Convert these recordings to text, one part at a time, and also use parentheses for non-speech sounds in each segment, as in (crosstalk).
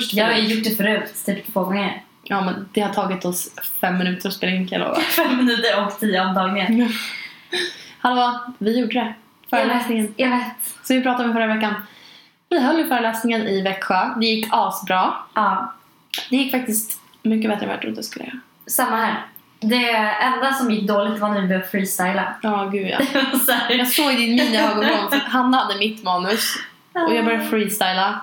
först. Jag har ju gjort det förut, typ två gånger. Ja men det har tagit oss fem minuter att spela in kan jag lova. (laughs) Fem minuter och tio omtagningar. Hallå, vi gjorde det. Föreläsningen. Jag vet. Så vi pratade om förra veckan. Vi höll ju föreläsningen i Växjö. Det gick asbra. Ja, Det gick faktiskt mycket bättre än vad jag trodde det skulle göra. samma här. Det enda som gick dåligt var när vi började freestyla. Ja, gud ja. (laughs) Så här- Jag såg din mina ögonvrån för att Hanna hade mitt manus och jag började freestyla.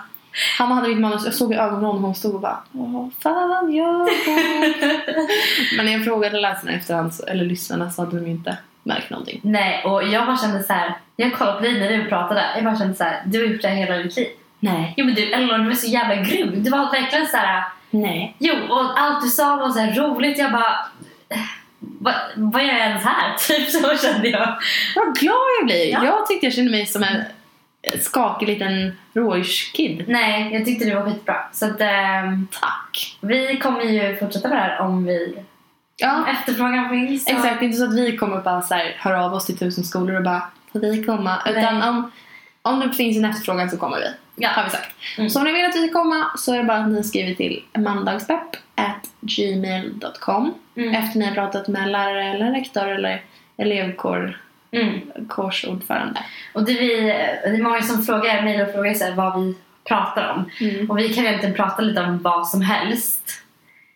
Hanna hade mitt manus jag såg i ögonvrån och hon stod och bara Vad fan gör? (laughs) Men när jag frågade läsarna efterhand, eller lyssnarna, så hade de inte märkt någonting. Nej, och jag bara kände så här. Jag kollade på dig när du pratade. Jag bara kände så här. Du har gjort det här hela ditt liv. Nej. Jo men du, Elinor, du var så jävla grym. Du var verkligen så här. Nej. Jo, och allt du sa var så här roligt. Jag bara... Vad, vad gör jag ens här? (laughs) Typ så kände jag. Vad glad jag blir! Ja. Jag tyckte jag kände mig som en skakig liten rådjurskid. Nej, jag tyckte det var skitbra. Så att ehm, Tack! vi kommer ju fortsätta med det här om vi... Ja, Efterfrågan finns. så- exakt. Det är inte så att vi kommer bara så här, höra av oss till tusen skolor och bara får vi komma? Utan Nej. om, om det finns en efterfrågan så kommer vi. Ja. Har vi sagt. Mm. Så om ni vill att vi ska komma så är det bara att ni skriver till mandagspepp at gmail.com Mm. efter ni har pratat med lärare eller rektor eller elevkår Mm. kursordförande. Och det, vi, det är många som frågar, mejlar och frågar här, vad vi pratar om. Mm. Och vi kan egentligen prata lite om vad som helst.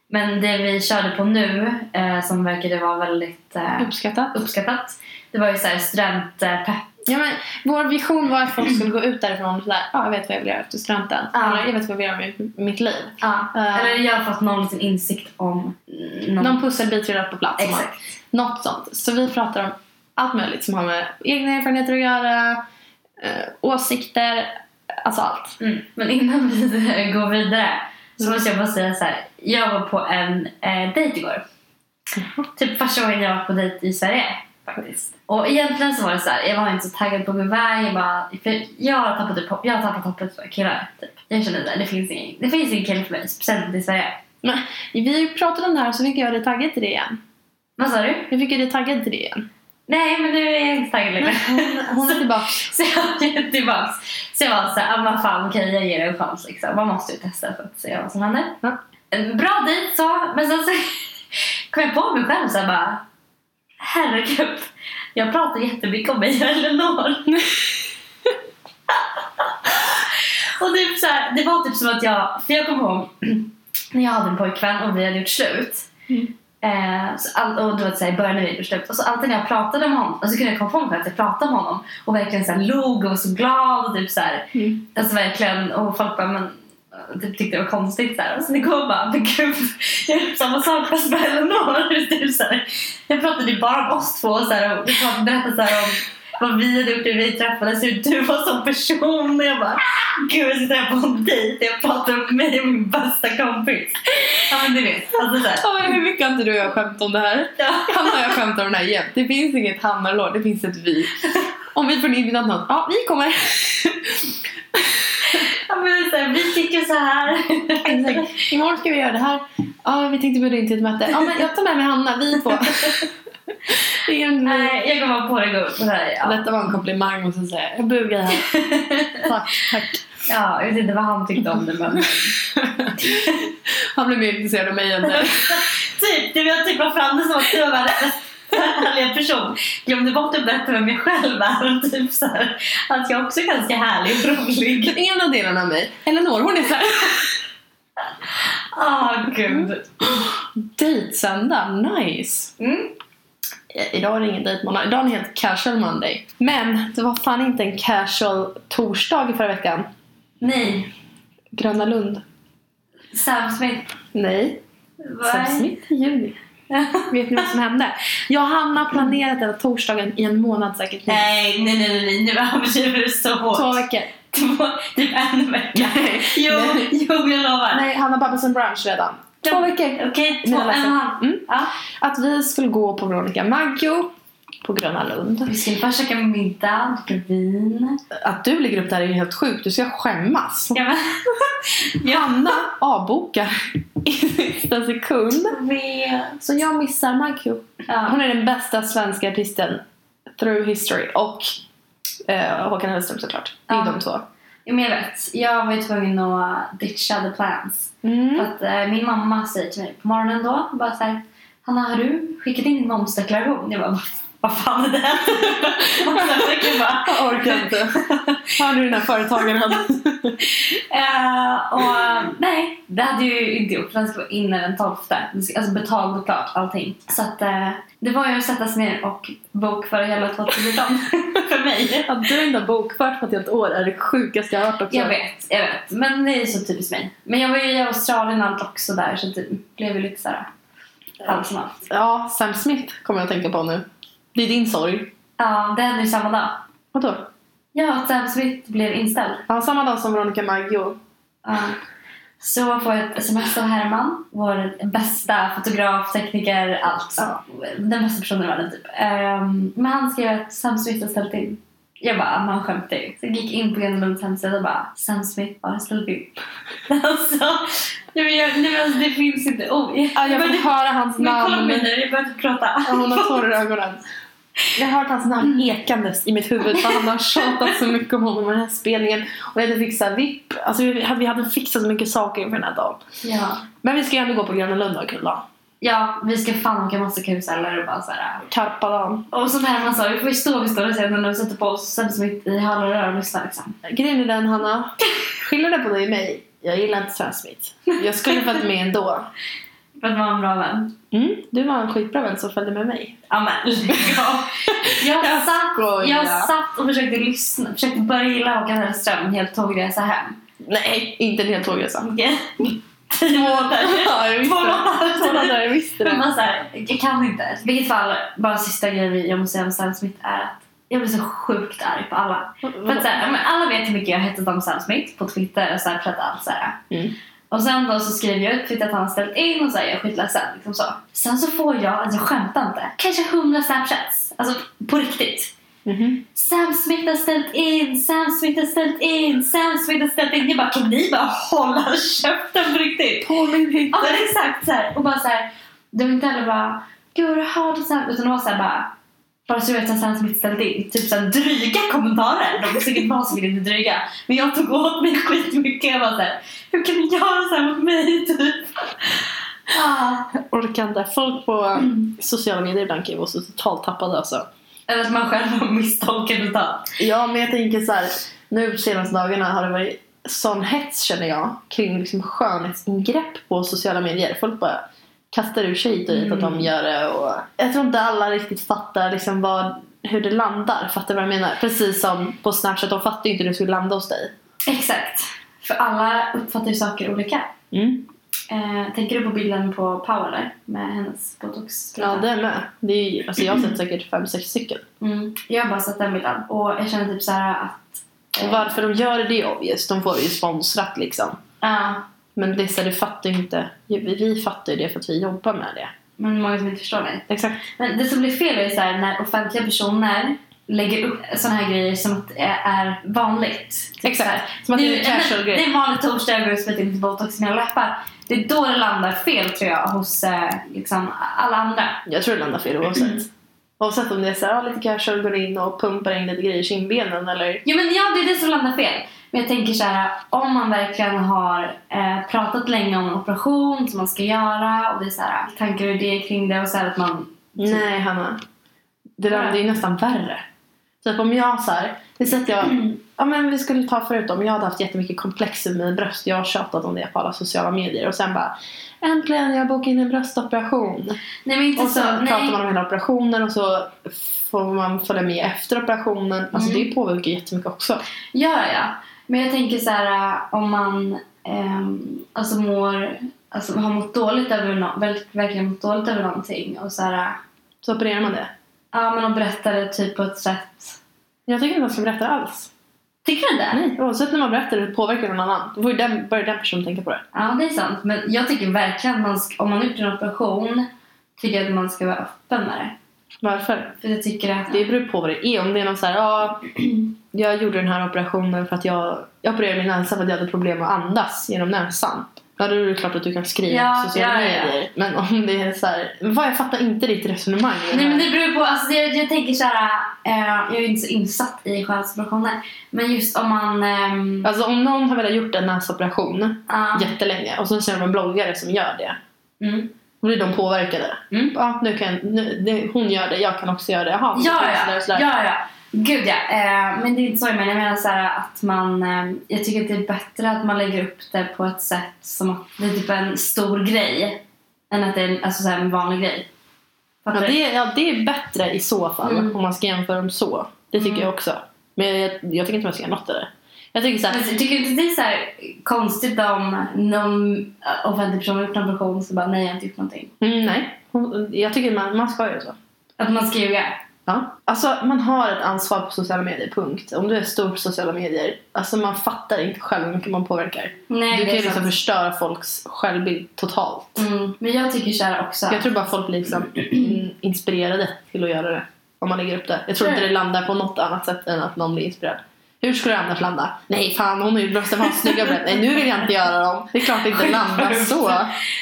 Men det vi körde på nu, eh, som verkade vara väldigt eh, Uppskattat. uppskattat, det var ju så här studentpepp. Ja, men, vår vision var att folk skulle gå ut därifrån och sådär, ah, jag vet vad jag vill göra efter studenten. Ja. Eller jag vet vad jag vill göra med mitt liv. Ja. Eh. Eller jag har fått någon liten insikt om någon... Någon pusselbit trillar på plats. Exakt. Något sånt. Så vi pratar om allt möjligt som har med egna erfarenheter att göra, eh, åsikter, alltså allt. Mm. Men innan vi (laughs) går vidare så måste jag bara säga så här. Jag var på en eh, dejt igår. (laughs) Typ första gången jag var på dejt i Sverige. Faktiskt. Och egentligen så var det så här, jag var inte så taggad på att gå iväg. Jag, bara, för jag, har tappat upp, jag har tappat hoppet för killar. Typ. Jag kände att det finns ingen, det finns ingen kille för mig, speciellt inte i Sverige. Men vi pratade om det här så fick jag dig taggad till det igen. Vad sa du? Jag fick dig taggad till det igen. Nej, men nu är jag inte taggad längre. Hon, hon är tillbaka. (laughs) Så jag är tillbaks. Så jag var såhär, ah, vad fan okej jag ger det en chans liksom. Man måste ju testa för att se vad som händer. Ja. En bra dejt så, men sen så (laughs) kom jag på mig själv såhär bara, herregud. Jag pratar jättemycket om mig och Elinor. (laughs) och typ så här, det var typ som att jag, för jag kommer ihåg (clears throat) när jag hade en pojkvän och vi hade gjort slut. Mm. Eh, så all, och du vet såhär, i början gjorde slut. Och så alltid när jag pratade om honom, så kunde jag komma på mig att jag pratade om honom. Och verkligen såhär log och var så glad och typ såhär. Mm. Alltså verkligen, och folk bara men typ tyckte det var konstigt såhär. Och sen igår bara, men gud, (laughs) jag gjorde samma sak fast med Elinor. (laughs) Typ. Jag pratade ju bara om oss två såhär, och berättade såhär om vad vi hade gjort när vi träffades, hur du var som person. Och jag bara, gud jag sitter här på en dejt jag pratar om mig och min bästa kompis. Ja men du vet, alltså såhär. Ja, hur mycket har inte du och jag skämt om det här? Ja. Han och jag skämtar om det här jämt. Det finns inget han eller lår, det finns ett vi. Om vi får en inbjudan något, ja vi kommer. Ja, men så här, vi tycker så här. Exakt. Imorgon ska vi göra det här. Ja, vi tänkte bjuda in till ett möte. Ja, men jag tar med mig Hanna, vi två. Nej, jag kommer på det på det här, Ja. Detta var en komplimang måste jag säga. Jag bugar här. (laughs) Tack, tack. ja, jag vet inte vad han tyckte om det men (laughs) Han blev mer intresserad av mig än dig. (laughs) typ, det var typ var fram det som att du var världens härliga person. Glömde bort att berätta vem jag själv är och typ så här, att jag också är ganska härlig och rolig. Den ena delen av mig, Eleanor, hon är såhär Åh gud. (gasps) Dejtsöndag, nice. Mm. I- Idag är det ingen dejtmåndag, idag är det en helt casual Monday. Men det var fan inte en casual torsdag i förra veckan. Nej, Gröna Lund. Sam Smith. Nej. Vad Sam Smith i juni. (laughs) Vet ni vad som hände? Jag och Hanna har planerat den här torsdagen i en månad säkert. Nej, nej, nej, nej, nu överdriver du så hårt. Två veckor. Två, typ en vecka. Nej. (laughs) Jo, Nej. jo, jag lovar. Nej, Hanna Babelson brunch redan. Två veckor. Okej, två, Mina en och en halv. Mm. Ja. Att vi skulle gå på Veronica Maggio på Gröna Lund. Vi skulle bara käka middag, dricka vin. Att du ligger upp där är ju helt sjukt. Du ska skämmas. Ja, men, (laughs) Hanna avbokar i sista sekund. jag. Så jag missar Maggio. Ja. Hon är den bästa svenska artisten through history. Och eh, Håkan Hellström såklart. Det är Ja. de två. Jo, men jag vet. Jag var ju tvungen att ditcha the plans. För Mm. att eh, min mamma säger till mig på morgonen då, bara så här, Hanna har du skickat in din momsdeklaration? Jag bara, "Vad- vad fan är det här? Och sen jag bara, Jag orkar inte. Har du den här företagaren? Eh, och nej, det hade ju inte gjort. Den ska vara inne den 12. Det ska- Alltså betalt och klart, allting. Så att eh, det var ju att sätta sig ner och bokföra hela 2019 (laughs) för mig. Att du inte har bokfört på ett helt år är det sjukaste jag har hört också. Jag vet, jag vet. Men det är så typiskt mig. Men jag var ju i Australien och allt också där så det blev ju lite såhär allt som allt. Ja, Sam Smith kommer jag att tänka på nu. Det är din sorg. Ja, det hände ju samma dag. Vadå? Ja, att Sam Smith blev inställd. Ja, samma dag som Veronica Maggio. Ja. Så får jag ett sms av Herman, vår bästa fotograf, tekniker, allt. Ja. Den bästa personen i världen typ. Um, men han skrev att Sam Smith har ställt in. Jag bara, men han skämtar ju. Så jag gick in på Gröna Lunds hemsida och bara, Sam Smith har ställt in. (laughs) alltså, nej, men jag, nej, men alltså, det finns inte ord. Ja, jag började- fick höra hans men kolla på namn. mig nu, jag börjar typ gråta. Ja, hon har tårar i ögonen. Jag har hört hans namn ekandes i mitt huvud för han har tjatat så mycket om honom i den här spelningen. Och jag hade fixat VIP. Alltså vi hade, vi hade fixat så mycket saker inför den här dagen. Ja. Men vi ska ju ändå gå på Gröna Lund då, Kulla. ja, vi ska fan åka massa karuseller och bara såhär. Karpadan. Och som Herman sa, vi får ju stå vid stora scenen och sätta på oss Sam Smith i hörlurar och lyssna liksom. Grejen är den Hanna. Skillnaden på dig och mig. Jag gillar inte Sam Smith. Jag skulle följt med ändå. För att vara en bra vän. Mm, du var en skitbra vän som följde med mig. Ja men (laughs) av. Jag, Jag satt, jag satt och försökte lyssna, försökte börja gilla Håkan Hellström en hel tågresa hem. Nej, inte en hel tågresa. Tio månader. (laughs) Ja, jag visste Två det. månader. Två månader, jag visste Men jag kan inte. I vilket fall, bara sista grejen jag måste säga om Sam Smith är att jag blir så sjukt arg på alla. För att såhär, ja, men alla vet hur mycket jag hettat om Sam Smith på Twitter och såhär, allt såhär. Mm. Och sen då så skriver jag ut att han har ställt in och så är jag skitledsen. Liksom så. Sen så får jag, alltså jag skämtar inte, kanske hundra snapchats. Alltså på riktigt. Mhm. Sam Smith har ställt in, Sam Smith har ställt in, Sam Smith har ställt in. Jag bara, kan ni bara hålla käften på riktigt? Påminn inte. Ja exakt så här. Och bara så här, det var inte heller bara, gud jag hörde Sam, utan det var så här bara, bara så jag vet att Sam Smith ställt in. Typ så här dryga kommentarer. De är säkert var inte dryga. Men jag tog åt mig skitmycket. Jag var så här, hur kan ni göra så här mot mig typ? Ah. Orkar inte. Folk på sociala medier ibland kan ju vara så totalt tappade alltså. Eller att man själv har misstolkat totalt. Ja, men jag tänker så här. Nu senaste dagarna har det varit sån hets känner jag kring liksom skönhetsingrepp på sociala medier. Folk bara kastar ur sig hit och dit att de Mm. gör det och jag tror inte alla riktigt fattar liksom vad, hur det landar. Fattar du vad jag menar? Precis som på Snapchat, de fattar ju inte hur det skulle landa hos dig. Exakt. För alla uppfattar ju saker olika. Mm. Eh, tänker du på bilden på Power med hennes botox? Ja, det är med. Det är, ju- alltså jag har sett säkert fem sex stycken. Mm. Jag har bara sett den bilden. Och jag känner typ så att... eh, Varför de gör det, är obvious. De får ju sponsrat liksom. Ja, Men det här, du fattar ju inte. Vi, vi fattar ju det för att vi jobbar med det. men många som inte förstår mig. Exakt. Men det som blir fel är så här, när offentliga personer lägger upp såna här grejer som att det är vanligt. Typ Exakt. här, Som att det är en casual grej. Det är en vanlig torsdag, jag går och in lite botox i mina läppar. Det är då det landar fel tror jag hos eh, liksom, alla andra. Jag tror det landar fel oavsett. Oavsett om det är så här, ja, lite casual, går in och pumpar in lite grejer i kindbenen eller... Jo men ja, det är det som landar fel. Men jag tänker så här, om man verkligen har eh, pratat länge om en operation som man ska göra och det är så här, tankar och idéer kring det och så här att man... Nej, Hanna. Det där det är nästan värre. Typ om jag så här, det sätt jag... (clears throat) Ja men vi skulle ta förut om jag hade haft jättemycket komplex i mina bröst. Jag har tjatat om det på alla sociala medier och sen bara Äntligen, jag bokar in en bröstoperation. Nej men inte Och så. sen pratar man om hela operationen och så får man följa med efter operationen. Alltså Mm. det påverkar jättemycket också. Ja, ja. Men jag tänker så här, äh, om man ehm, alltså mår, alltså har mått dåligt över no- verk- verkligen mått dåligt över någonting och så här, äh, Så opererar man det. ja men och berättar det typ på ett sätt. Jag tycker inte man ska berätta alls. Tycker du det? Nej, oavsett när man berättar det påverkar någon annan. Då den, börjar den personen tänka på det. Ja, det är sant. Men jag tycker verkligen att man ska, om man har gjort en operation tycker jag att man ska vara öppen med det. Varför? För jag tycker att... Det beror på vad det är. Om det är någon så här, ja, (clears throat) jag gjorde den här operationen för att jag, jag opererade min näsa för att jag hade problem att andas genom näsan. Ja, då är det klart att du kan skriva Ja, sociala ja, ja. medier. Men om det är så här, vad jag fattar inte ditt resonemang. Nej men här. det beror på, alltså jag, jag tänker såhär, eh, jag är inte så insatt i skönhetsoperationer. Men just om man... ehm, Alltså om någon har velat gjort en näsoperation ja. jättelänge och så ser de en bloggare som gör det. Mm. Då blir de påverkade. Mm. Ja, nu kan, nu, det, hon gör det, jag kan också göra det. Jaha, Ja, ja, sådär. ja, ja. Gud ja. Eh, men det är inte så jag menar. Jag menar så att man... Eh, jag tycker att det är bättre att man lägger upp det på ett sätt som att det är typ en stor grej. Än att det är alltså så en vanlig grej. Ja, det, ja, det är bättre i så fall Mm. om man ska jämföra dem så. Det tycker Mm. jag också. Men jag, jag tycker inte man ska göra något av det. Jag tycker så här, tycker inte det är så här konstigt om någon offentlig person har gjort en operation så bara nej jag har inte gjort någonting? mm, nej. Jag tycker man, man ska göra så. Att man ska ljuga? Ja. Alltså man har ett ansvar på sociala medier, punkt. Om du är stor på sociala medier, alltså man fattar inte själv hur mycket man påverkar. Nej, du kan ju liksom förstöra folks självbild totalt. Mm. Men jag tycker så här också. Jag tror bara folk blir liksom in- inspirerade till att göra det. Om man lägger upp det. Jag tror Tror inte det landar på något annat sätt än att någon blir inspirerad. Hur skulle det annars landa? Nej fan hon har ju brösten fan snygga bröst. Nej nu vill jag inte göra dem. Det är klart det inte landar så.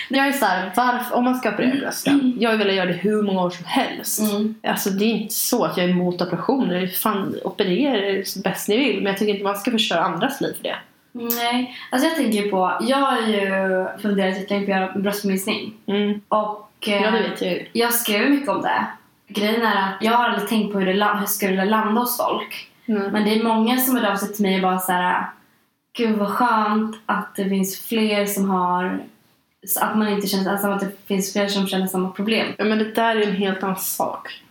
Jag är såhär, varför, om man ska operera brösten. Jag har velat göra det hur många år som helst. Mm. Alltså det är inte så att jag är emot operationer. Fan operera er bäst ni vill. Men jag tycker inte man ska förstöra andras liv för det. Nej, alltså jag tänker på, jag har ju funderat jättelänge på att göra bröstminskning. Mm. Och eh, Ja det vet jag ju. jag skrev mycket om det. Grejen är att jag har aldrig tänkt på hur det skulle landa hos folk. Mm. Men det är många som hör av sig till mig och bara så här. Gud vad skönt att det finns fler som har att man inte känner alltså att det finns fler som känner samma problem. Ja, men det där är en helt annan sak.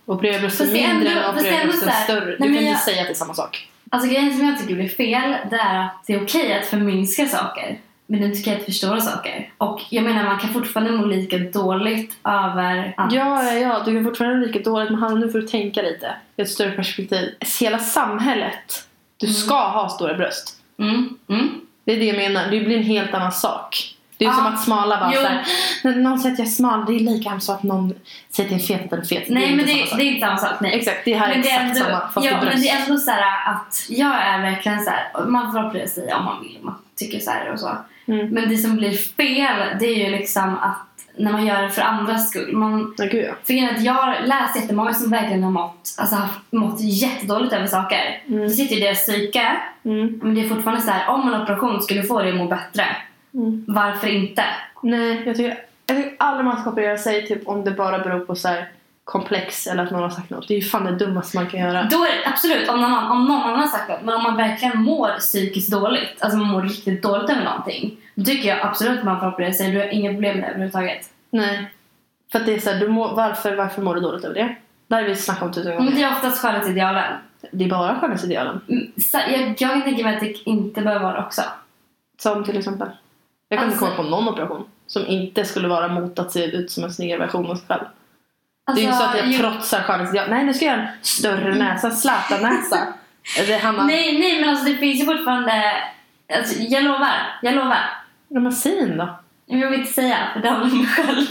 Är mindre ändå- så här- större. Du kan men inte jag- säga att det är samma sak. Alltså grejen som jag tycker blir fel det är att det är okej att förminska saker. Men det är inte okej att förstora saker. Och jag menar man kan fortfarande må lika dåligt över att... Ja, ja, ja. Du kan fortfarande vara lika dåligt men Hanna, nu får du tänka lite i ett större perspektiv. Hela samhället. Du Mm. ska ha stora bröst. Mm, mm. Det är det jag menar. Det blir en helt annan sak. Det är Ja. som att smala bara Jo. såhär, när någon säger att jag är smal, det är lika som att någon säger att jag är fet är fet. Nej är men det, det är inte samma sak. Nej. Exakt, det här är men det är exakt ändå, samma fast ja, men det är ändå så här att jag är verkligen så här, man får operera sig om man vill, man tycker så här och så. Mm. Men det som blir fel, det är ju liksom att när man gör det för andras skull. Man, Ja, gud ja. för att jag har läst jättemånga som verkligen har mått, alltså haft, mått jättedåligt över saker. Mm. Det sitter i deras psyke, Mm. men det är fortfarande så här, om en operation skulle få dig att må bättre, Mm. varför inte? Nej, jag tycker, jag tycker aldrig man ska operera sig typ om det bara beror på så här komplex eller att någon har sagt något. Det är ju fan det dummaste man kan göra. Då är det, absolut, om någon, om någon annan har sagt något, men om man verkligen mår psykiskt dåligt, alltså man mår riktigt dåligt över någonting, då tycker jag absolut att man får operera sig. Du har inga problem med det överhuvudtaget. Nej. För att det är så här, du mår, varför, varför mår du dåligt över det? Det har vi snackat om tusen Men gånger. det är oftast skönhetsidealen. Det är bara skönhetsidealen. Mm, så Jag, jag kan tänka mig att det inte behöver vara också. Som till exempel. Jag kan Alltså- inte komma på någon operation som inte skulle vara mot att se ut som en snyggare version av sig själv. Det är ju Alltså, så att jag ju- trotsar skönhetsideal. Nej, nu ska jag göra en större näsa, släta näsa. (laughs) Hanna. Nej, nej, men alltså det finns ju fortfarande... Alltså, jag lovar, jag lovar. Men en då. Jag vill inte säga, för det om mig själv.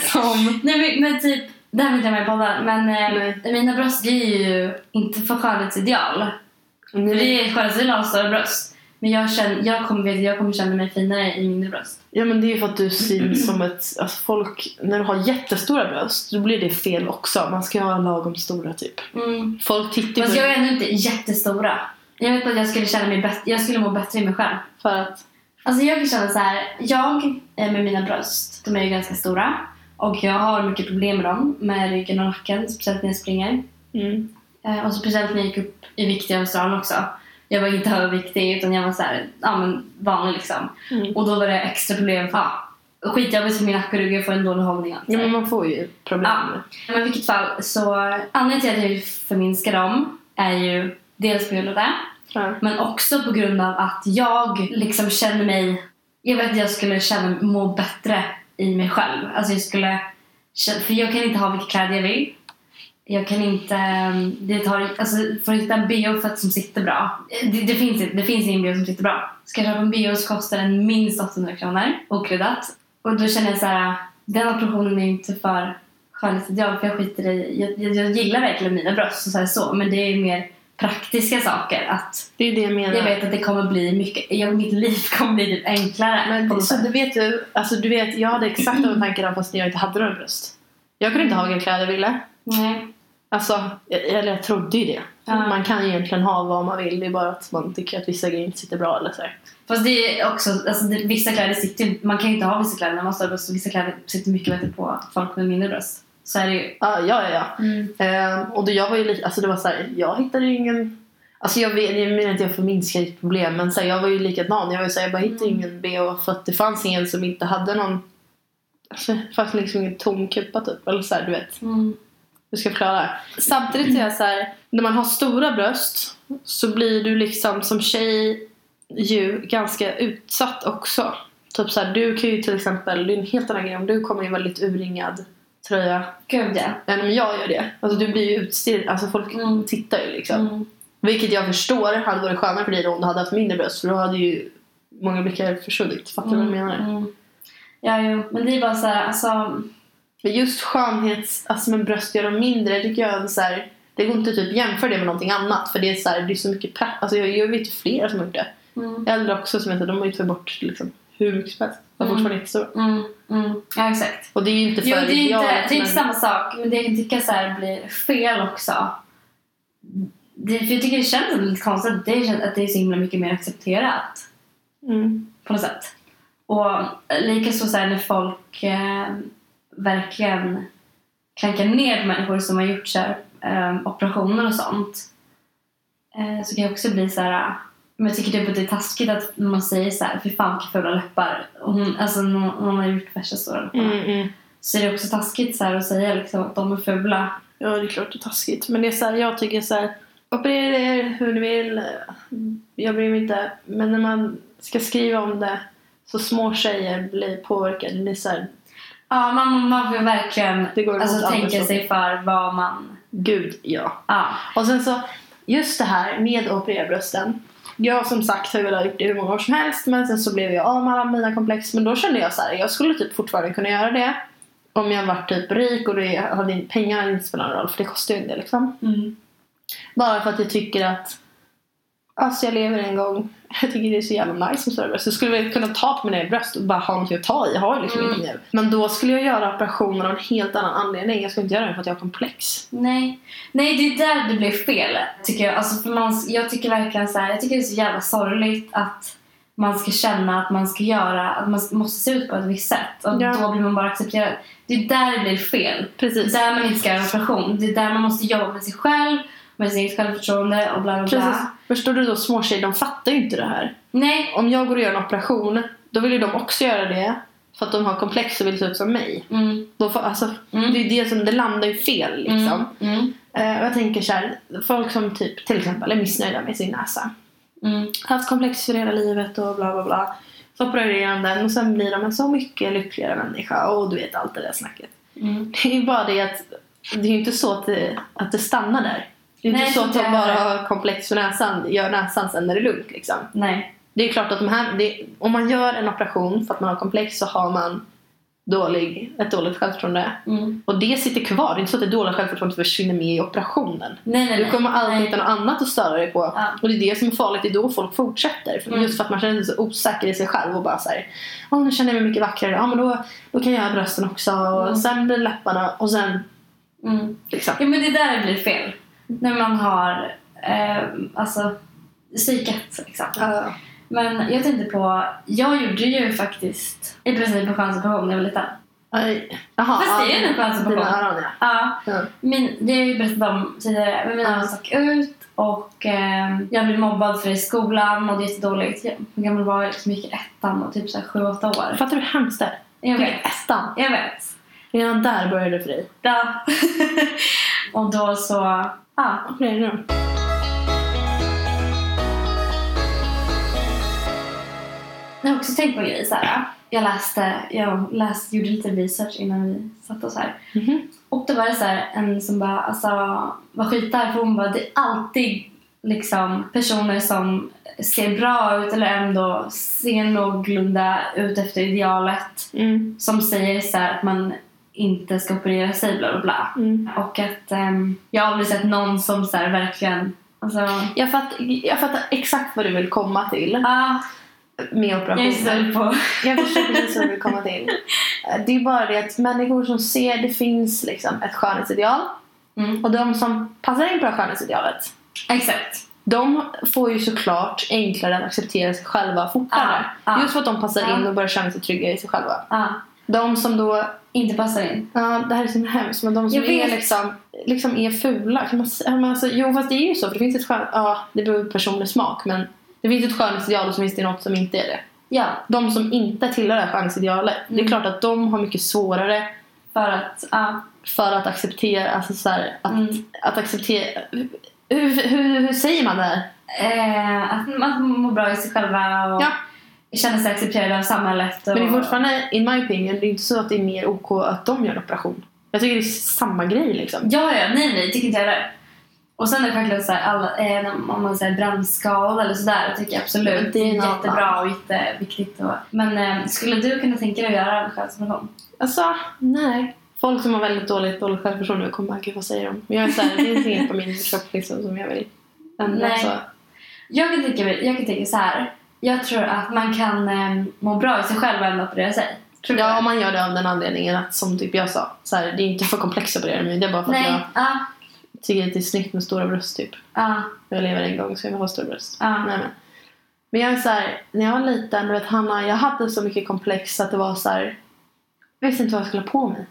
(laughs) Som? nej, men, men typ, det här vill jag med i podden, men eh, mina bröst är ju inte för skönhetsideal. Nej. det är skönhetsideal att ha bröst. Men jag, känner, jag, kommer, vet, jag kommer känna mig finare i mindre bröst. Ja men det är ju för att du syns som ett, alltså folk, när du har jättestora bröst då blir det fel också. Man ska ha lagom stora typ. Mm. Folk tittar Fast jag är ändå inte jättestora. Jag vet att jag skulle känna mig bättre, jag skulle må bättre i mig själv. för att, Alltså jag kan känna så här, jag eh, med mina bröst, de är ju ganska stora. Och jag har mycket problem med dem, med ryggen och nacken, speciellt när jag springer. mm, Eh, och speciellt när jag gick upp i vikt i Australien också. Jag var inte överviktig utan jag var så här, ja men vanlig liksom. mm. Och då var det extra problem, ja, skitjobbigt för min nacke och rygg, jag får en dålig hållning. Alltså. Ja men man får ju problem Ja. Men i vilket fall, så anledningen till att jag vill förminska dem är ju dels på grund av det, ja. men också på grund av att jag liksom känner mig... Jag vet att jag skulle känna, må bättre i mig själv. Alltså jag skulle... För jag kan inte ha vilka kläder jag vill. Jag kan inte... ehm, Det tar, alltså för att hitta en bh för att som sitter bra. Det, det, finns, det finns ingen bh som sitter bra. Ska jag köpa en bh så kostar den minst 800 kronor, okryddat. Och då känner jag så här, den operationen är inte för skönhetsideal för jag skiter i... Jag, jag, jag gillar verkligen mina bröst och så, här så men det är mer praktiska saker. Att Det är det jag menar. jag vet att det kommer bli mycket, jag, mitt liv kommer bli typ enklare. Men så du vet ju, alltså du vet, jag hade exakt de tankarna fast jag inte hade några bröst. Jag kunde inte ha vilka kläder jag ville. Nej. Alltså, eller jag trodde ju det. Ja. Man kan ju egentligen ha vad man vill, det är bara att man tycker att vissa grejer inte sitter bra eller så. här. Fast det är också, alltså det, vissa kläder sitter man kan ju inte ha vissa kläder när man har bröst vissa kläder sitter mycket bättre på folk med mindre bröst. Så är det ju. Ja, ja, ja. Ehm, och då jag var ju lite, alltså det var så här, jag hittade ju ingen Alltså jag, vet, jag menar inte jag förminskar ditt problem men så här, jag var ju likadan. Jag var ju så här, jag bara hittade Mm. ingen bh för att det fanns ingen som inte hade någon Alltså det fanns liksom ingen tom kupa typ. Eller så här, du vet. Mm. Hur ska jag förklara? Samtidigt är jag så här, när man har stora bröst så blir du liksom som tjej ju ganska utsatt också. Typ så här, du kan ju till exempel, det är en helt annan grej om du kommer i en väldigt urringad tröja Gud ja. än om jag gör det. Alltså du blir ju utstirrad, alltså folk Mm. tittar ju liksom. Mm. Vilket jag förstår hade varit skönare för dig då om du hade haft mindre bröst för då hade ju många blickar försvunnit. Fattar du vad jag menar? Mm. Ja, jo. Men det är bara så här, alltså. Men just skönhets, alltså med bröst gör dem mindre, tycker jag så här, det går inte typ jämföra det med någonting annat för det är så, här, det är så mycket pra- alltså jag, jag vet ju flera som har gjort det. Mm. Äldre också som heter, de har ju tagit bort liksom, hur mycket som helst. De är Mm. fortfarande jättestora. Mm. Mm. Ja, exakt. Och det är ju inte för Jo, det är inte, idealet, det är inte men- samma sak. Men det jag tycka så här blir fel också. Det, för jag tycker det känns lite konstigt att det, känns, att det är så himla mycket mer accepterat. Mm. På något sätt. Och likaså så här när folk eh, verkligen klankar ner människor som har gjort så här, eh, operationer och sånt. Eh, så kan jag också bli så här. Men jag tycker typ att det är taskigt att man säger så här, fy fan vilka fula läppar. Och hon, alltså någon, någon har gjort värsta stora läpparna. Mm, mm. Så är det också taskigt så här att säga liksom att de är fula. Ja, det är klart det är taskigt. Men det är så här, jag tycker så här, operera er hur ni vill. Jag bryr mig inte. Men när man ska skriva om det så små tjejer blir påverkade. Det är så här, Ja, man, man får verkligen det går alltså, tänka sig för vad man... Gud, ja. Ja. Och sen så, just det här med att operera brösten. Jag som sagt har velat gjort det hur många år som helst men sen så blev jag av med alla mina komplex. Men då kände jag så här, jag skulle typ fortfarande kunna göra det. Om jag var typ rik och det hade, pengarna inte spelat någon roll för det kostar ju del liksom. Mm. Bara för att jag tycker att Alltså jag lever en gång. Jag tycker det är så jävla nice med stora bröst. Jag skulle kunna ta på mina bröst och bara ha något att ta i. Jag har ju liksom Mm. inte nu. Men då skulle jag göra operationen av en helt annan anledning. Jag skulle inte göra den för att jag har komplex. Nej. Nej, det är där det blir fel, tycker jag. Alltså, för man, jag tycker verkligen så här, jag tycker det är så jävla sorgligt att man ska känna att man ska göra, att man måste se ut på ett visst sätt. Och Ja. då blir man bara accepterad. Det är där det blir fel. Precis. är där man inte ska göra en operation. Det är där man måste jobba med sig själv, med sitt självförtroende och bla bla bla. Precis. Förstår du då? Små tjejer, de fattar ju inte det här. Nej. Om jag går och gör en operation, då vill ju de också göra det. För att de har komplex och vill se ut som mig. Mm. Då får, alltså, Mm. Det är det som, det landar ju fel liksom. Mm. Mm. Eh, och jag tänker så här, folk som typ till exempel är missnöjda med sin näsa. Mm. haft komplex för hela livet och bla bla bla. Så opererar de den och sen blir de en så mycket lyckligare människa och du vet allt det där snacket. Mm. Det är ju bara det att det är ju inte så att det, att det stannar där. Det är Nej, inte så att de är bara har komplex för näsan, gör näsan sen när det är lugnt liksom. Nej. Det är klart att de här, det, om man gör en operation för att man har komplex så har man dålig, ett dåligt självförtroende. Mm. Och det sitter kvar. Det är inte så att det dåliga självförtroendet försvinner med i operationen. Nej, nej, Du kommer alltid Nej. hitta något annat att störa dig på. Ja. Och det är det som är farligt, det är då folk fortsätter. För Mm. Just för att man känner sig så osäker i sig själv och bara såhär Åh nu känner jag mig mycket vackrare, ja men då, då kan jag göra brösten också. Och Mm. sen blir läpparna och sen Mm. liksom. Ja, men det är där blir fel. När man har eh, alltså psyket liksom. Ja. Men jag tänkte på, jag gjorde ju faktiskt i princip en skönhetsoperation när jag var liten. Aj. Jaha, Fast det är ju en Dina öron ja. Ja, ja. min, det har jag ju berättat om tidigare. Men mina öron stack ut och eh, jag blev mobbad för det i skolan, mådde jättedåligt. Hur gammal var jag? Liksom gick i ettan och typ så här 7-8 år. Fattar du hur hemskt det är? Jag Du vet. ettan. Jag vet. Redan där började det för dig. Ja. (laughs) och då så, ja. Vad är det nu? Jag har också tänkt på en grej så här. Jag läste, jag läste, gjorde lite research innan vi satte oss här. Mhm. Och då var det så här, en som bara, alltså vad skitar för hon bara, det är alltid liksom personer som ser bra ut eller ändå ser någorlunda ut efter idealet Mm. som säger så här att man inte ska operera sig bla bla bla. Mm. Och att ehm, jag har aldrig sett någon som så här verkligen Alltså, Jag, fatt, jag fattar exakt vad du vill komma till ja, med jag är operationer. på. Jag förstår precis vad du vill komma till. (laughs) Det är bara det att människor som ser det finns liksom ett skönhetsideal Mm. och de som passar in på det skönhetsidealet Exakt. de får ju såklart enklare att acceptera sig själva fortare. Ja, ja. Just för att de passar Ja. in och börjar känna sig trygga i sig själva. De som då, inte passar in. ja det här är så hemskt, men de som är liksom, liksom är fula. Kan man, säga- men alltså, jo fast det är ju så för det finns ett skön, ja det beror på personlig smak men det finns ett skönhetsideal och så finns det något som inte är det. Ja, De som inte tillhör det här skönhetsidealet, det är Mm. klart att de har mycket svårare för att... Ja. för att acceptera, alltså så här, att, Mm. att acceptera, hur, hur, hur säger man det här? Eh, att man mår bra i sig själva och Ja. Känner sig accepterade av samhället. Och... Men det är fortfarande, in my opinion, det är inte så att det är mer OK att de gör en operation. Jag tycker det är samma grej liksom. Ja, ja, nej, nej, tycker inte jag heller. Och sen är det självklart så här, alla, eh, om man säger brandskada eller sådär, det tycker jag absolut det är det jättebra och jätteviktigt. Och, men eh, skulle du kunna tänka dig att göra en skönhetsoperation? Alltså, nej. Folk som har väldigt dåligt, dåligt självförtroende kommer bara, gud vad säger de? Men jag är såhär, det finns inget på min (laughs) kropp liksom som jag vill ändra Nej. så. Jag kan tänka, jag kan tänka så här. Jag tror att man kan eh, må bra i sig själv ändå operera sig. Tror Ja, om man gör det av den anledningen att som typ jag sa, så här, det är inte för komplext att operera mig, det är bara för att Nej, jag ja, tycker att det är snyggt med stora bröst typ. ja, Jag lever en gång så jag vill ha stora bröst. ja. Nej, men. men jag är så här, när jag var liten, du vet Hanna, jag hade så mycket komplex att det var så här, jag visste inte vad jag skulle ha på mig.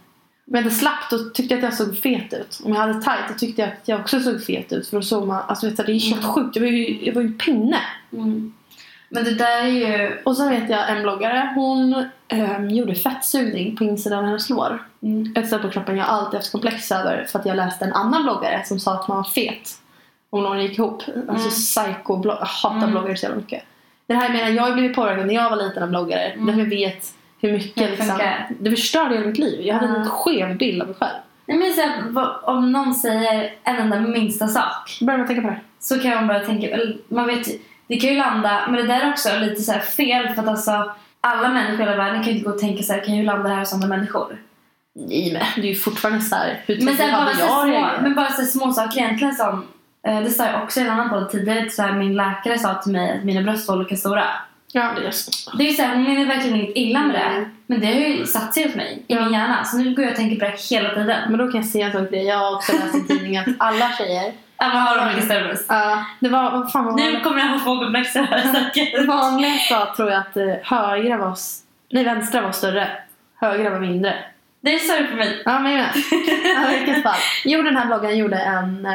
Om jag hade slapp då tyckte jag att jag såg fet ut. Om jag hade tight då tyckte jag att jag också såg fet ut. För då såg man, alltså vet du, det är helt Mm. sjukt. Jag var ju, jag var ju en pinne. Mm. Men det där är ju... Och så vet jag en bloggare, hon ehm, gjorde fettsugning på insidan av hennes lår. Mm. Ett ställe på kroppen jag alltid haft komplex över för att jag läste en annan bloggare som sa att man var fet om någon gick ihop. Alltså psycho blogg jag hatar Mm. bloggare så jävla mycket. Det här menar jag har blivit påverkad när jag var liten av bloggare. Mm. Därför jag vet hur mycket liksom, det förstörde hela mitt liv. Jag hade Ja. en skev bild av mig själv. Nej, men så här, om någon säger en enda minsta sak Börjar man tänka på det så kan man bara tänka, man vet det kan ju landa, men det där är också lite så här fel för att alltså alla människor i hela världen kan ju inte gå och tänka så här, kan hur landar det här hos andra människor? Nej men det är ju fortfarande så här. Hur Men, här, bara, så jag små, men bara så små saker egentligen som, eh, det sa jag också i en annan podd tidigare, så här, min läkare sa till mig att mina bröst var olika stora. Ja det är så. Det är ju så här, hon menar verkligen inget illa med det, men det har ju satt sig hos mig i min hjärna. Så nu går jag och tänker på det hela tiden. Men då kan jag säga en till dig. Jag har också läst i tidningen att alla tjejer. Ja, vad har de mycket större bröst? Ja, det var, vad fan var Nu kommer jag ha få här säkert. (laughs) Det vanliga sa tror jag att eh, högra var, s- nej vänstra var större, högra var mindre. Det är så för mig. Ja men jag med. (laughs) Ja, i vilket fall. Jo den här bloggen gjorde en eh,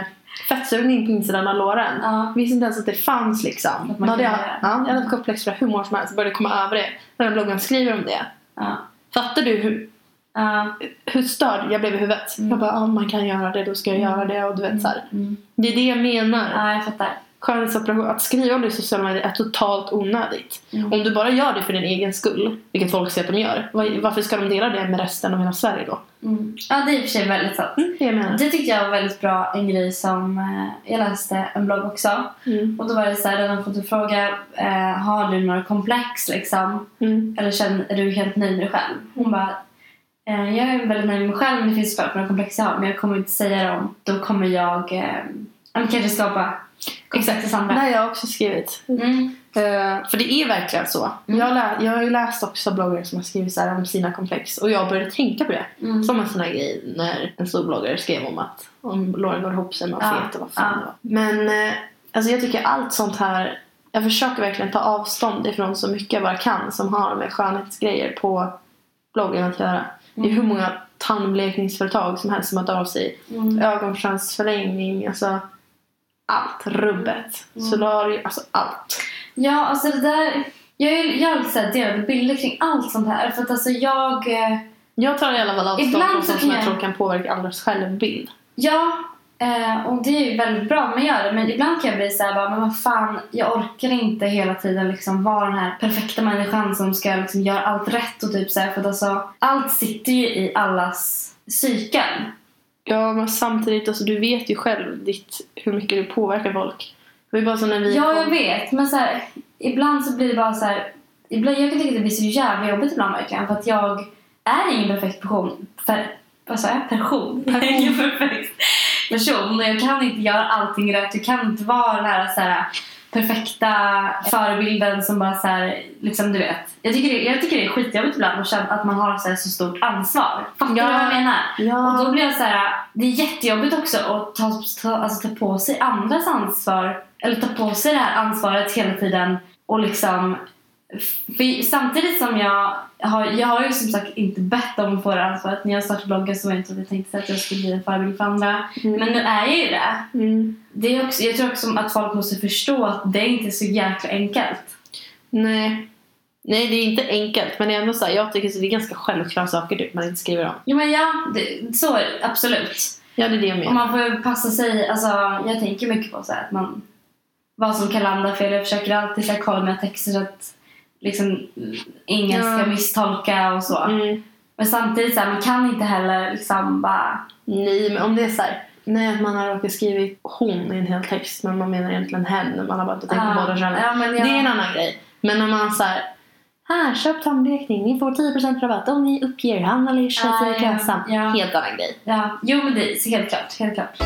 fettsugning på insidan av låren. Ja. Visste inte ens att det fanns liksom. Att man Då hade jag, ja, jag hade komplex för hur många som helst, började komma över det. När den bloggen skriver om det. Ja. Fattar du hur, Ja. hur störd jag blev i huvudet? Mm. Jag bara, om man kan göra det då ska jag Mm. göra det och du vet så här. Mm. Det är det jag menar. ja, jag fattar. Skönhetsoperation, att skriva om det i sociala medier är totalt onödigt. Mm. Om du bara gör det för din egen skull, vilket folk säger att de gör, var- varför ska de dela det med resten av hela Sverige då? Mm. Ja, det är i och för sig väldigt sant. Mm, det menar. Det tyckte jag var väldigt bra, en grej som eh, jag läste en blogg också. Mm. Och då var det så här, den har fått en fråga, eh, har du några komplex liksom? Mm. Eller känner, är du helt nöjd med dig själv? Hon bara, jag är väldigt nöjd med mig själv men det finns såklart några komplex jag har men jag kommer inte säga dem. Då kommer jag eh, kanske skapa komplex hos Det har jag också skrivit. Mm. Eh, för det är verkligen så. Mm. Jag, lä- jag har ju läst också bloggare som har skrivit så här om sina komplex och jag började tänka på det. Mm. Som en sån här grej när en stor bloggare skrev om att om låren går ihop sig med Ja, fet och vad fan ja. det var. Men eh, alltså jag tycker allt sånt här jag försöker verkligen ta avstånd ifrån så mycket jag bara kan som har med skönhetsgrejer på bloggen att göra. Det är hur Mm. många tandblekningsföretag som helst som har hört av sig. Mm. Ögonfransförlängning, alltså allt. Rubbet, Mm. solarium, alltså allt. Ja, alltså det där... Jag är jag här delade bilder kring allt sånt här. För att alltså jag... eh, Jag tar i alla fall avstånd från så sånt som jag jag- tror kan påverka andras självbild. Ja, eh, och det är ju väldigt bra man gör det. Men ibland kan jag bli såhär men vad fan, jag orkar inte hela tiden liksom vara den här perfekta människan som ska liksom göra allt rätt och typ såhär. För att alltså, allt sitter ju i allas psyken. Ja, men samtidigt, alltså, du vet ju själv ditt, hur mycket du påverkar folk. Det ju bara som när vi Ja, jag vet. Men så här, ibland så blir det bara så här. Ibland, jag kan tycka att det blir så jävla jobbigt ibland verkligen. För att jag är ingen perfekt person. För, vad sa jag? Person? Jag är ingen perfekt. Person och jag kan inte göra allting rätt. Jag kan inte vara den här, så här perfekta förebilden som bara så här, liksom du vet. Jag tycker det, jag tycker det är skitjobbigt ibland att känna att man har så, här, så stort ansvar. Fattar Ja. du vad jag menar? Ja. Och då blir jag så här, det är jättejobbigt också att ta, ta, alltså, ta på sig andras ansvar. Eller ta på sig det här ansvaret hela tiden. Och liksom, för samtidigt som jag har, jag har ju som sagt inte bett om att få det ansvaret. När jag startade bloggen så var det inte att jag tänkte att jag skulle bli en förebild för andra. Mm. Men nu är jag ju det. Mm. det är också, jag tror också att folk måste förstå att det är inte är så jäkla enkelt. Nej. Nej, det är inte enkelt. Men det är ändå så här, jag tycker att det är ganska självklara saker typ, man inte skriver om. Jo men ja, det, så absolut. Ja, det är det jag Och menar. man får passa sig, alltså jag tänker mycket på så här, att man vad som kan landa fel. Jag försöker alltid så här, kolla mina texter så att liksom ingen ska Ja. misstolka och så. Mm. Men samtidigt så här, man kan inte heller liksom bara Nej, men om det är så här, nej, att man har råkat skrivit hon i en hel text men man menar egentligen hen. Man har bara tänkt på båda könen. ja, men Det är en jag, annan grej. Men när man så här, här, köp tandblekning, ni får 10% rabatt om ni uppger han eller tjej Ja, ja. Helt annan grej. ja, jo men det är helt klart, helt klart.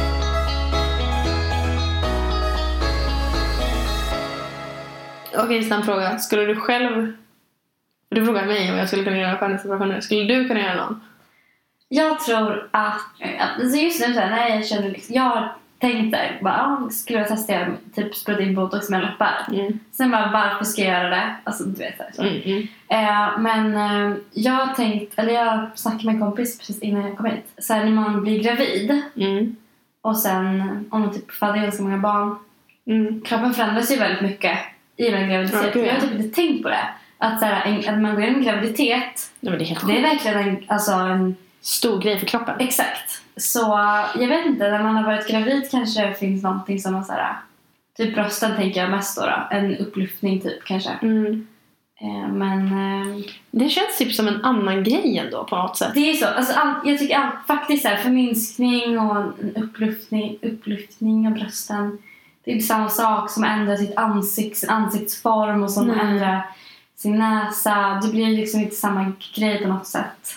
Okej, snabb fråga. Skulle du själv... Du frågar mig om jag skulle kunna göra skönhetsoperationer. Skulle du kunna göra någon? Jag tror att, alltså just nu så här, nej jag känner liksom, jag har tänkt där, bara, ah, skulle jag testa att typ spruta in botox med läppar? Mm. Sen bara, varför ska jag göra det? Alltså du vet så. Mm, mm. Eh, men eh, jag har tänkt, eller jag snackade med en kompis precis innan jag kom hit. Så här, när man blir gravid Mm. och sen om man typ föder ganska många barn. Mm. Kroppen förändras ju väldigt mycket i en graviditet. Ja, ja. Jag har typ inte tänkt på det. Att, så här, en, att man går igenom en graviditet, men det är det är verkligen en, alltså en Stor grej för kroppen. Exakt. Så jag vet inte, när man har varit gravid kanske det finns någonting som man såhär, typ brösten tänker jag mest då, då. En upplyftning typ kanske. Mm. Eh, men eh, Det känns typ som en annan grej ändå på något sätt. det är så, alltså, all, jag tycker all, faktiskt såhär, förminskning och en upplyftning, upplyftning av brösten. Det är inte samma sak som att ändra sitt ansikt, sin ansiktsform och som att ändra sin näsa. Det blir liksom inte samma grej på något sätt.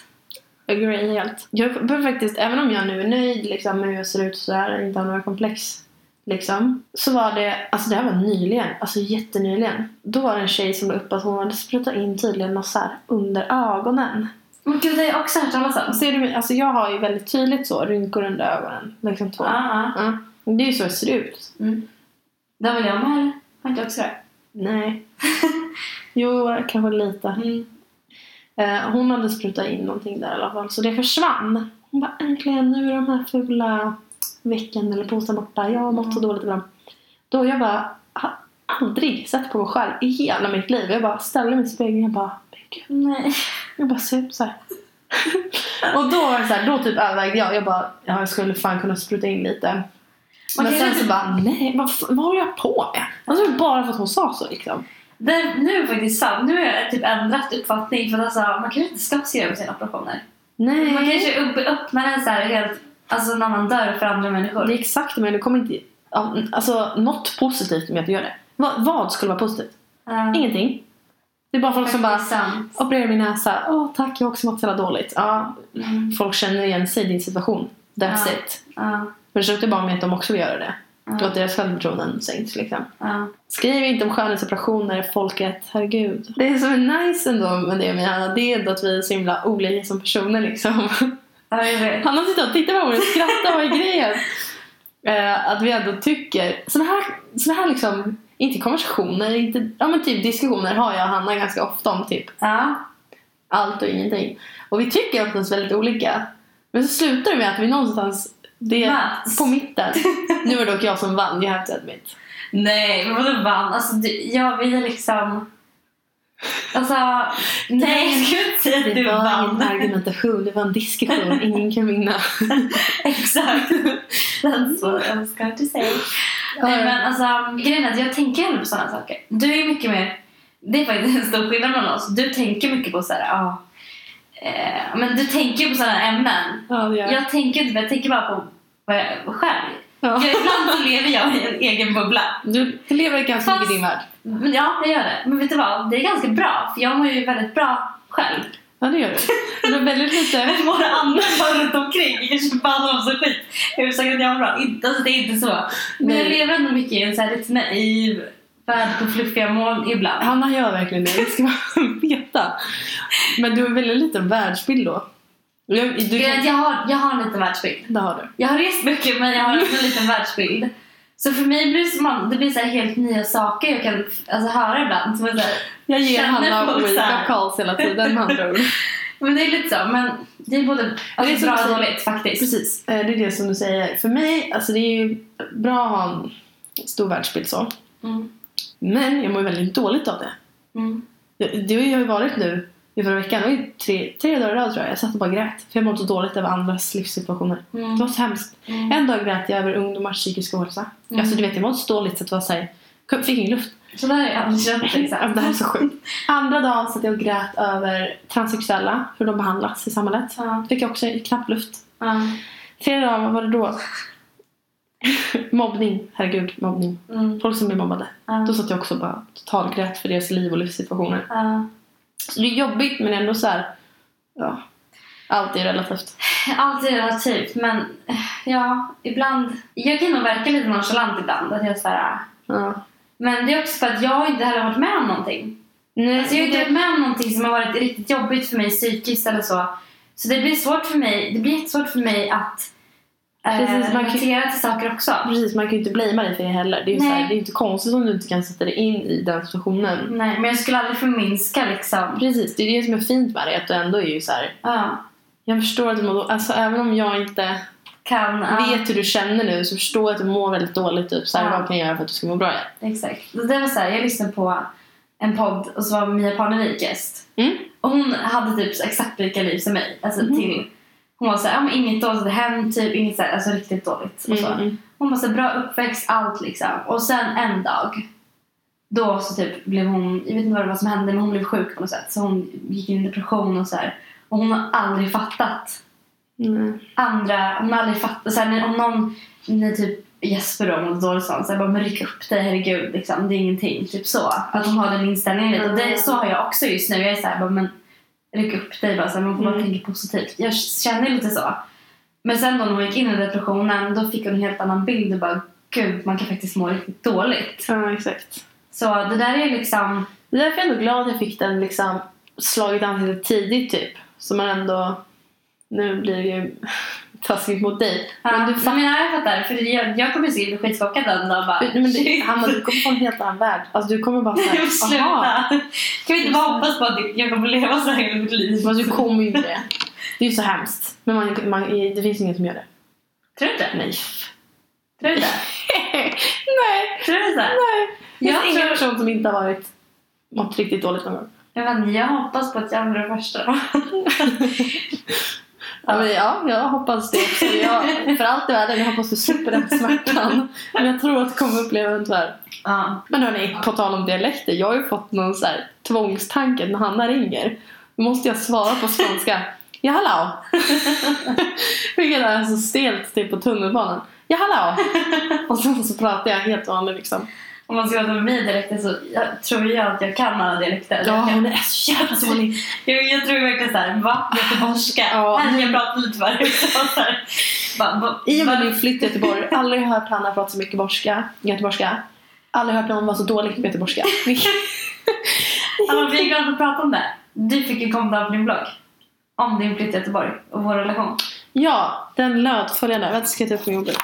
Agree helt. Jag bör faktiskt, även om jag nu är nöjd liksom, med hur jag ser ut så här, inte har några komplex. Liksom, så var det, alltså det här var nyligen, alltså jättenyligen. Då var det en tjej som la upp att hon hade sprutat in tydligen något så under ögonen. Men gud, det har jag också hört talas om. Ser du, alltså jag har ju väldigt tydligt så, rynkor under ögonen. Liksom två. Ja, ja. Ja. Det är ju så det ser ut. Mm. Väl jag med eller? Har inte också det? Nej. (laughs) jo, kanske lite. Mm. Eh, hon hade sprutat in någonting där i alla fall, så det försvann. Hon bara äntligen, nu är de här fula vecken eller påsen borta. Jag har mått så dåligt ibland. Då jag bara, har aldrig sett på mig själv i hela mitt liv. Jag bara ställde mig i spegeln och bara, men gud, Nej. jag bara ser ut så här. (laughs) och då var det så här, då typ övervägde jag. Jag bara, ja, jag skulle fan kunna spruta in lite. Man Men sen så bara, nej, vad, vad håller jag på med? Alltså bara för att hon sa så liksom. Det, nu är det faktiskt sant. Nu har jag typ ändrat uppfattning. För att alltså, man kanske inte ska skriva på sina operationer. Nej. Man kanske upp, öppnar en så här helt, alltså en annan dörr för andra människor. Det är exakt men det kommer inte... Alltså något positivt med att du gör det. Vad, vad skulle vara positivt? Ja, Ingenting. Det är bara folk som bara sant. opererar min näsa. Åh tack, jag har också mått så dåligt. Ja, Mm. folk känner igen sig i din situation. That's Ja. it. Ja, Det bara med att de också vill göra det. Och att deras självförtroende sänks liksom. ja. Skriv inte om skönhetsoperationer, folket. Herregud. Det som är nice ändå med det med Hanna, det är ändå att vi är så himla olika som personer liksom. ja, jag vet. Han har suttit och tittat på mig och skrattat, vad är grejen? Eh, att vi ändå tycker, såna här, såna här liksom, inte konversationer, inte, ja men typ diskussioner har jag och Hanna ganska ofta om typ Ja, allt och ingenting. Och vi tycker oftast väldigt olika. Men så slutar det med att vi någonstans, det är på mitten. Nu var det dock jag som vann, you have to admit. nej, men vadå vann? Alltså, du, ja, vi är liksom... Alltså, nej, jag skulle inte säga att Det du var vann. ingen argumentation, det var en diskussion, (laughs) ingen kan vinna. Exakt. That's what I was going to say. Nej, men alltså, grejen är att jag tänker ändå på sådana saker. Du är mycket mer... Det är faktiskt en stor skillnad mellan oss. Du tänker mycket på så här, ja... Eh, men du tänker på sådana ämnen. Ja, jag. Jag tänker inte, jag tänker bara på vad jag själv. Ja. Jag, ibland så lever jag i en egen bubbla. Du lever ganska mycket i din värld. Men ja, det gör det. Men vet du vad? Det är ganska bra. För jag mår ju väldigt bra själv. Ja, det gör du. Men har väldigt lite... (laughs) Men våra andra bara runt omkring kanske bara om så skit. Jag är säker att jag har bra. Inte, alltså det är inte så. Men jag Nej. lever ändå mycket i en så här lite naiv värld på fluffiga moln ibland. Hanna gör verkligen det, det ska man (laughs) veta. Men du har väldigt liten världsbild då. Jag, du Jag, kan... jag, har, jag har en liten världsbild. Det har du. Jag har rest mycket men jag har också en liten världsbild. Så för mig blir det, som det blir så helt nya saker jag kan alltså, höra ibland. Som är så här, Jag ger Hanna folk så wake här? up calls hela tiden med andra ord. (laughs) men det är lite så. Men det är både alltså, Det är som bra du och dåligt faktiskt. Precis, eh, det är det som du säger. För mig, alltså det är ju bra att ha en stor världsbild så. Mm. Men jag mår väldigt dåligt av det. Mm. Det har ju varit nu i förra veckan, det var ju tre, tre dagar i rad tror jag. Jag satt och bara grät. För jag mådde så dåligt över andras livssituationer. Mm. Det var så hemskt. Mm. En dag grät jag över ungdomars psykiska ohälsa. Mm. Alltså du vet, jag mådde så dåligt så att det var såhär, fick ingen luft. Så där Alltså, liksom. det här är så sjukt. Andra dagen satt jag och grät över transsexuella, hur de behandlas i samhället. Ja. Fick jag också knappt luft. Ja. Tredje dagen, vad var det då? (laughs) mobbning, herregud, mobbning. Mm. Folk som blir mobbade. Ja. Då satt jag också och bara totalgrät för deras liv och livssituationer. Ja. Så det är jobbigt men ändå så här. ja. Allt är relativt. Allt är relativt men ja, ibland. Jag kan nog verka lite nonchalant ibland. Att jag så här, Ja. men det är också för att jag har inte heller varit med om någonting. Nej, Alltså jag har inte varit med om någonting som har varit riktigt jobbigt för mig psykiskt eller så. Så det blir svårt för mig, det blir jättesvårt för mig att Precis, man kan- relatera till saker också. Precis, man kan ju inte blamea dig för det heller. Det är ju här, det är inte konstigt om du inte kan sätta dig in i den situationen. Nej, men jag skulle aldrig förminska liksom. Precis, det är det som är fint med det. Att du ändå är ju så här. Ja, Jag förstår att du mår. Alltså även om jag inte kan, ja, vet hur du känner nu så förstår jag att du mår väldigt dåligt. Typ så här, Ja. vad kan jag göra för att du ska må bra igen? exakt. Det var så här, jag lyssnade på en podd och så var Mia Parnevik gäst. Mm. Och hon hade typ exakt lika liv som mig. Alltså Mhm. till, hon var såhär, ja, men inget dåligt hänt, typ inget så här, alltså riktigt dåligt. Och så. Mm, mm. Hon var så här, bra uppväxt, allt liksom. Och sen en dag, då så typ blev hon, jag vet inte vad det var som hände, men hon blev sjuk på något sätt. Så hon gick in i depression och så här. Och hon har aldrig fattat Mm. andra, hon har aldrig fattat, så här, när, om någon, när typ Jesper då mådde dåligt så, så här, bara, men ryck upp dig, herregud, liksom, det är ingenting. Typ så. Att hon har den inställningen lite. Och det, så har jag också just nu. Jag är så här, bara, men ryck upp dig, bara, så här, man får bara Mm. tänka positivt. Jag känner lite så. Men sen då när hon gick in i depressionen, då fick hon en helt annan bild och bara, gud, man kan faktiskt må riktigt dåligt. Ja, exakt. Så det där är liksom, Det är därför jag är ändå glad att jag fick den liksom slagit i ansiktet tidigt typ. Så man ändå... Nu blir det ju taskigt mot dig. men Men du du fattar. Men jag fattar, för jag, jag kommer säkert bli skitchockad den dagen bara, Men det, Hanna, du kommer få en helt annan värld. Alltså du kommer bara men såhär, (laughs) sluta! Kan vi inte bara hoppas på att jag kommer leva så här hela mitt liv? Fast du kommer ju inte det. Det är ju så hemskt. Men man, man, det finns ingen som gör det. Tror du inte? Nej. Tror du inte? (laughs) Nej. Tror du inte? Nej. Det Jag finns ingen tror- person som inte har varit mått riktigt dåligt någon gång. Jag, inte, jag hoppas på att jag blir den första. (laughs) Ja, men ja, jag hoppas det också. Jag, för allt i världen, jag hoppas du slipper den smärtan. Men jag tror att du kommer uppleva den tyvärr. Ja. Men hörni, på tal om dialekter. Jag har ju fått någon så här tvångstanke när Hanna ringer. Då måste jag svara på svenska. Ja, hallå! (laughs) Vilket är så stelt typ på tunnelbanan. Ja, hallå! Och sen så pratar jag helt vanligt liksom. Om man ska prata med mig dialekter så jag tror jag att jag kan alla dialekter. Ja, hon är så jävla dålig. jag, jag tror verkligen såhär, va? Göteborgska? Ja. Här jag pratar lite förut. I och med min flytt till Göteborg, aldrig hört Hanna prata så mycket borska, göteborgska. Aldrig hört någon vara så dålig på göteborgska. Anna, (laughs) vi är glada att prata om det. Du fick ju kommentar på din blogg. Om din flytt till Göteborg och vår relation. ja, den löd följande. Vänta, ska jag ta upp min mobil.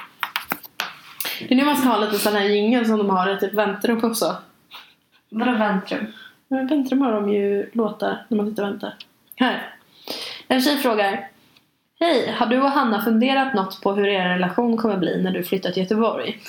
Det är nu man ska ha lite sån här jingel som de har i typ väntrum också. Vadå väntrum? Men väntrum har de ju låtar när man sitter och väntar. Här. En tjej frågar. Hej, har du och Hanna funderat något på hur er relation kommer bli när du flyttar till Göteborg?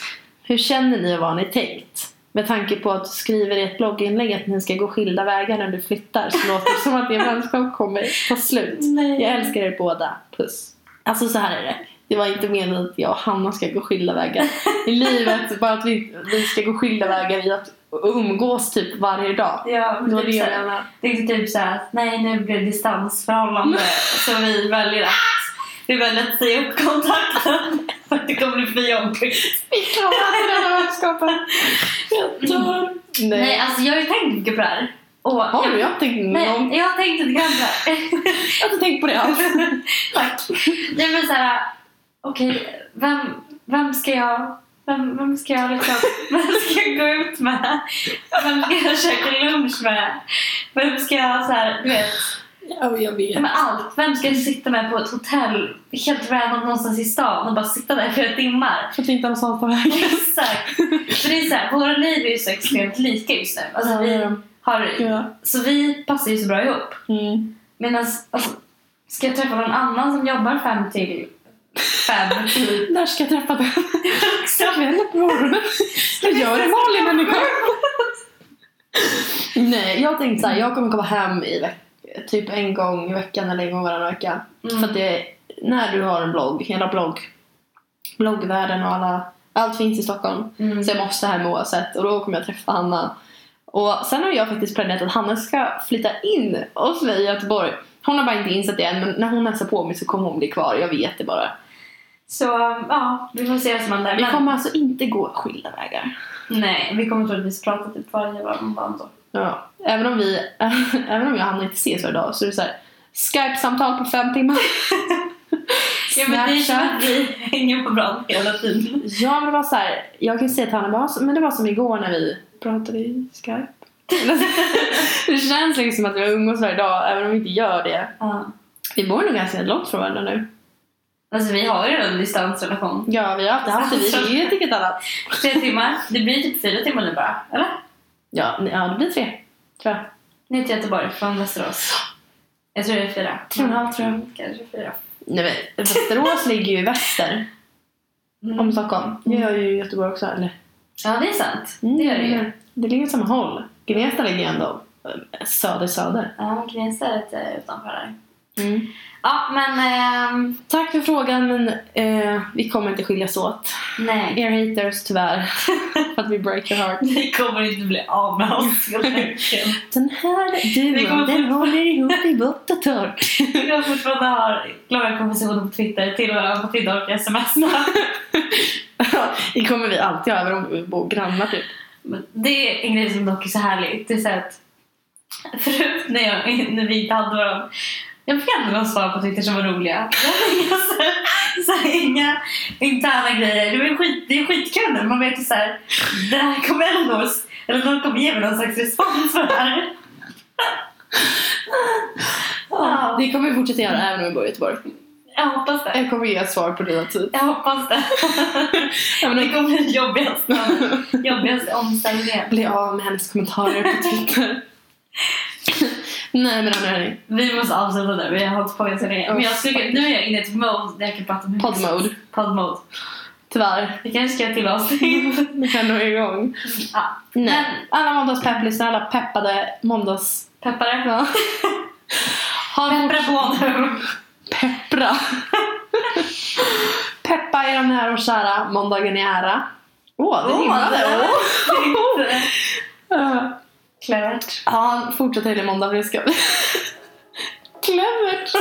Hur känner ni och vad har ni tänkt? Med tanke på att du skriver i ett blogginlägg att ni ska gå skilda vägar när du flyttar så låter det som att er vänskap kommer ta slut. Nej. Jag älskar er båda. Puss. Alltså så här är det. Det var inte meningen att jag och Hanna ska gå skilda vägar i livet. (laughs) Bara att vi, vi ska gå skilda vägar i att umgås typ varje dag. Ja, Det var det typ jag såhär, menade. det är typ såhär att nej nu blir det distansförhållande (laughs) så vi väljer att vi väljer att säga upp kontakten (laughs) för att det kommer bli för jobbigt. Vi klarar den här vänskapen. Jag dör. Nej, Nej. alltså jag har ju tänkt mycket på det här. Och Har du? Jag har tänkt någon. Nej, jag tänkte lite grann såhär. Jag har inte tänkt på det alls. Tack. Nej men såhär, okej, vem, vem ska jag vem, vem ska jag liksom, (laughs) vem ska jag gå ut med? Vem ska jag käka lunch med? Vem ska jag så här, du vet, Ja, jag vet. med allt. Vem ska jag sitta med på ett hotell helt random någonstans i stan och bara sitta där i flera timmar? För att inte någonstans på vägen. Exakt. För det är så här, våra liv är ju så extremt lika just nu. Alltså, vi har, Ja. så vi passar ju så bra ihop. Mm. Medan, alltså, ska jag träffa någon annan som jobbar fem till fem (laughs) När ska jag träffa också? Kväll på morgonen. Jag gör en vanlig människa. Nej, jag tänkte såhär, jag kommer komma hem i typ en gång i veckan eller en gång varannan vecka. Mm. För att det, när du har en blogg, hela blogg, bloggvärlden och alla, allt finns i Stockholm. Mm. Så jag måste hem oavsett och då kommer jag träffa Hanna. Och sen har jag faktiskt planerat att Hanna ska flytta in hos mig i Göteborg. Hon har bara inte insett det än men när hon hälsar på mig så kommer hon bli kvar, jag vet det bara. Så ja, vi får se vad som händer. Vi kommer alltså inte gå skilda vägar. Nej, vi kommer troligtvis prata typ varje varje då. Ja. Även om vi, (laughs) även om jag och Hanna inte ses varje dag så är det så här Skype-samtal på fem timmar. (laughs) Ja men det är som att vi hänger på brand hela tiden. Ja men det var så här, jag kan säga till Hanna men det var som igår när vi pratade i Skype. (laughs) det känns liksom som att vi umgås varje dag även om vi inte gör det. Ja. Vi bor nog ganska långt från varandra nu. Alltså vi har ju en distansrelation. Ja vi har alltid haft det, vi vet inget annat. Tre timmar. Det blir typ fyra timmar nu bara, eller? Ja, ja det blir tre. Tror jag. Ner till Göteborg från Västerås. Jag tror det är fyra. Tre och en halv tror jag. Kanske fyra. Nej men Västerås ligger ju i väster Mm. om Stockholm. Det gör ju Göteborg också eller? Ja, det är sant. Det gör det ju. Det ligger åt samma håll. Gnesta ligger ju ändå eh, söder-söder. Ja, Gnesta är lite utanför där. Mm. Ja, men ehm, Tack för frågan men eh, vi kommer inte skiljas åt. nej. Er haters tyvärr. (laughs) för att vi break your heart. Ni kommer inte bli av med oss (laughs) helt enkelt. Den här duon den håller ihop i vått och torrt. (laughs) Vi kommer fortfarande ha långa konversationer på Twitter till varandra på Twitter och sms. det kommer vi alltid ha även om vi bor grannar typ. Men det är en grej som dock är så härligt. Det är så här att förut när, jag, när vi inte hade varandra jag fick ändå några svar på Twitter som var roliga. Inga, så, alltså så här, inga interna grejer. Det, var skit, det är skitkul nu. Man vet ju såhär, det här kommer ändå, eller någon kommer ge mig någon slags respons för det här. Ja. Det kommer vi fortsätta göra även om vi bor i Göteborg. Jag hoppas det. Jag kommer ge ett svar på dina tid. Jag hoppas det. (laughs) Det om kommer bli jobbigaste, (laughs) jobbigaste omställningen. bli av med hennes kommentarer på Twitter. (laughs) Nej men hörni, Vi måste avsluta där, vi har hållit på ganska länge. Men jag skulle, nu är jag inne i ett mode där jag kan prata med Podmode. Podmode. tyvärr. Vi kanske ska till avsnitt. Vi kan nog igång. ja. Nej. Men Alla måndagspepplysare, alla peppade måndags... peppare. Ja. Peppra på nu. Peppra. (laughs) Peppa er nära och kära. Måndagen är ära. Åh, det rimmade. (laughs) Ja. Clevert. Ja, fortsätt hela måndag för det ska. Clevert.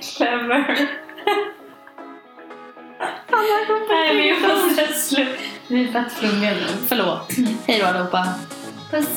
(laughs) Clever. Nej, vi måste sluta. Vi är fett flummiga nu. Förlåt. Hej då allihopa. Puss.